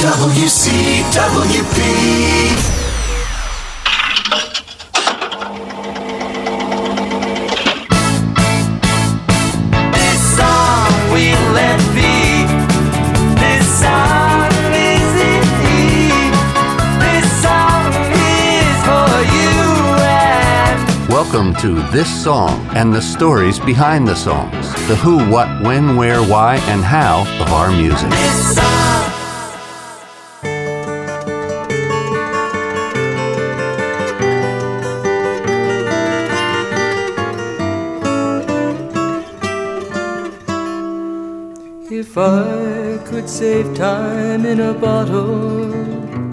WCWP. This song we let be. This song is indeed. This song is for you and Welcome to This Song and the stories behind the songs, the who, what, when, where, why, and how of our music. If I could save time in a bottle.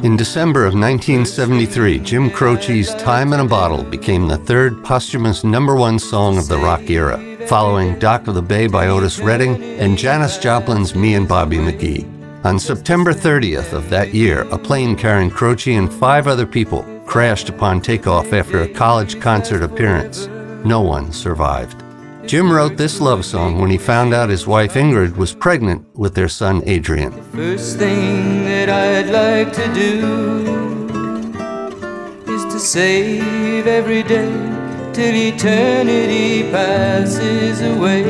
In December of 1973, Jim Croce's Time in a Bottle became the third posthumous number one song of the rock era, following Dock of the Bay by Otis Redding and Janis Joplin's Me and Bobby McGee. On September 30th of that year, a plane carrying Croce and five other people crashed upon takeoff after a college concert appearance. No one survived. Jim wrote this love song when he found out his wife Ingrid was pregnant with their son Adrian. First thing that I'd like to do is to save every day till eternity passes away,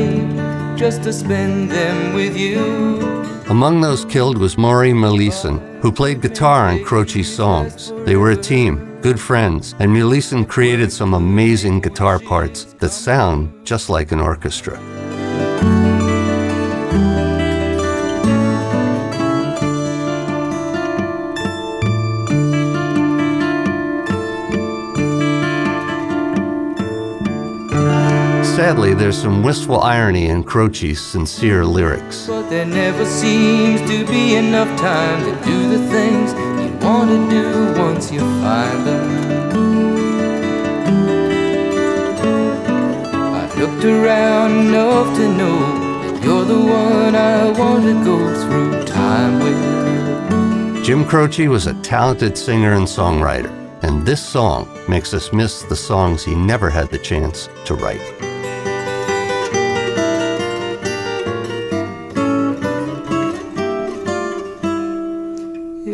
just to spend them with you. Among those killed was Maury Muehleisen, who played guitar on Croce's songs. They were a team, good friends, and Melisson created some amazing guitar parts that sound just like an orchestra. Sadly, there's some wistful irony in Croce's sincere lyrics. But there never seems to be enough time to do the things you want to do once you find them. I looked around enough to know that you're the one I want to go through time with. Jim Croce was a talented singer and songwriter, and this song makes us miss the songs he never had the chance to write.